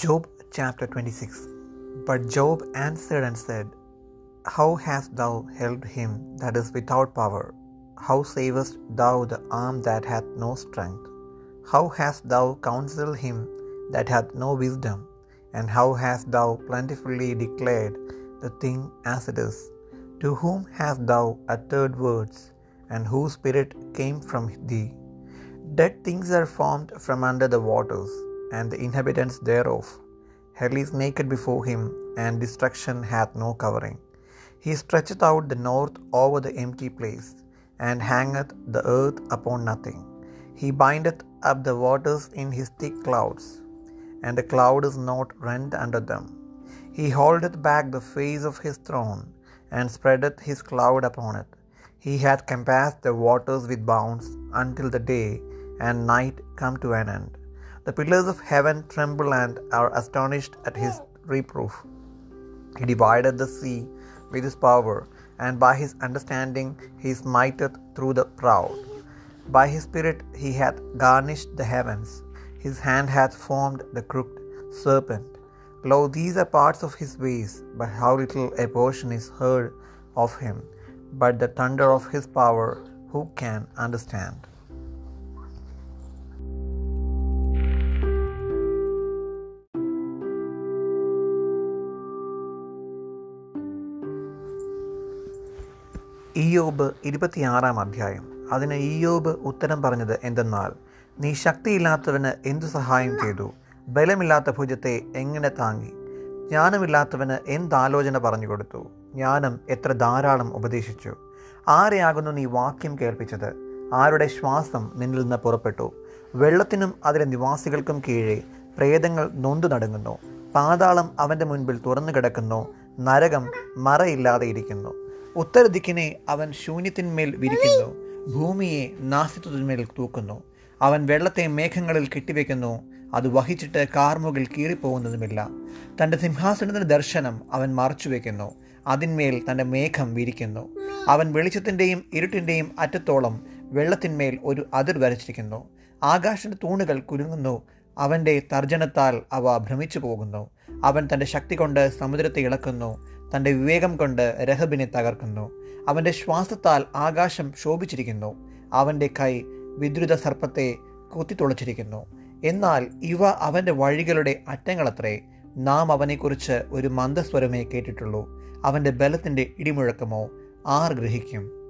Job chapter 26 But Job answered and said, How hast thou held him that is without power? How savest thou the arm that hath no strength? How hast thou counselled him that hath no wisdom? And how hast thou plentifully declared the thing as it is? To whom hast thou uttered words, and whose spirit came from thee? Dead things are formed from under the waters, and the inhabitants thereof. Hell is naked before him, and destruction hath no covering. He stretcheth out the north over the empty place, and hangeth the earth upon nothing. He bindeth up the waters in his thick clouds, and the cloud is not rent under them. He holdeth back the face of his throne, and spreadeth his cloud upon it. He hath compassed the waters with bounds until the day and night come to an end. The pillars of heaven tremble and are astonished at his reproof. He divided the sea with his power, and by his understanding he smiteth through the proud. By his spirit he hath garnished the heavens, his hand hath formed the crooked serpent. Lo, these are parts of his ways, but how little a portion is heard of him. But the thunder of his power, who can understand? Iyob ഇരുപത്തിയാറാം അധ്യായം. അതിന് ഇയോബ് ഉത്തരം പറഞ്ഞത് എന്തെന്നാൽ നീ ശക്തിയില്ലാത്തവന് എന്തു സഹായം ചെയ്തു? ബലമില്ലാത്ത ഭുജത്തെ എങ്ങനെ താങ്ങി? ജ്ഞാനമില്ലാത്തവന് എന്താലോചന പറഞ്ഞു കൊടുത്തു? ജ്ഞാനം എത്ര ധാരാളം ഉപദേശിച്ചു? ആരെയാകുന്നു നീ വാക്യം കേൾപ്പിച്ചത്? ആരുടെ ശ്വാസം നിന്നിൽ നിന്ന് പുറപ്പെട്ടു? വെള്ളത്തിനും അതിലെ നിവാസികൾക്കും കീഴെ പ്രേതങ്ങൾ നൊന്തു നടങ്ങുന്നു. പാതാളം അവന്റെ മുൻപിൽ തുറന്നു കിടക്കുന്നു നരകം മറയില്ലാതെ ഇരിക്കുന്നു. ഉത്തരദിക്കിനെ അവൻ ശൂന്യത്തിന്മേൽ വിരിക്കുന്നു ഭൂമിയെ നാശത്വത്തിന്മേൽ തൂക്കുന്നു. അവൻ വെള്ളത്തെ മേഘങ്ങളിൽ കെട്ടിവെക്കുന്നു അത് വഹിച്ചിട്ട് കാർമുകിൽ കീറിപ്പോകുന്നതുമില്ല. തന്റെ സിംഹാസനത്തിന്റെ ദർശനം അവൻ മറച്ചുവെക്കുന്നു അതിന്മേൽ തന്റെ മേഘം വിരിക്കുന്നു. അവൻ വെളിച്ചത്തിന്റെയും ഇരുട്ടിന്റെയും അറ്റത്തോളം വെള്ളത്തിന്മേൽ ഒരു അതിർ വരച്ചിരിക്കുന്നു. ആകാശത്തിന്റെ തൂണുകൾ കുലുങ്ങുന്നു അവന്റെ തർജനത്താൽ അവ ഭ്രമിച്ചു പോകുന്നു അവൻ തന്റെ ശക്തി കൊണ്ട് സമുദ്രത്തെ ഇളക്കുന്നു തന്റെ വിവേകം കൊണ്ട് രഹബിനെ തകർക്കുന്നു. അവന്റെ ശ്വാസത്താൽ ആകാശം ശോഭിച്ചിരിക്കുന്നു. അവന്റെ കൈ വിദ്രുത സർപ്പത്തെ കുത്തിത്തുളച്ചിരിക്കുന്നു. എന്നാൽ ഇവ അവന്റെ വഴികളുടെ അറ്റങ്ങളത്രേ. നാം അവനെക്കുറിച്ച് ഒരു മന്ദസ്വരമേ കേട്ടിട്ടുള്ളൂ. അവന്റെ ബലത്തിന്റെ ഇടിമുഴക്കമോ ആർ ഗ്രഹിക്കും?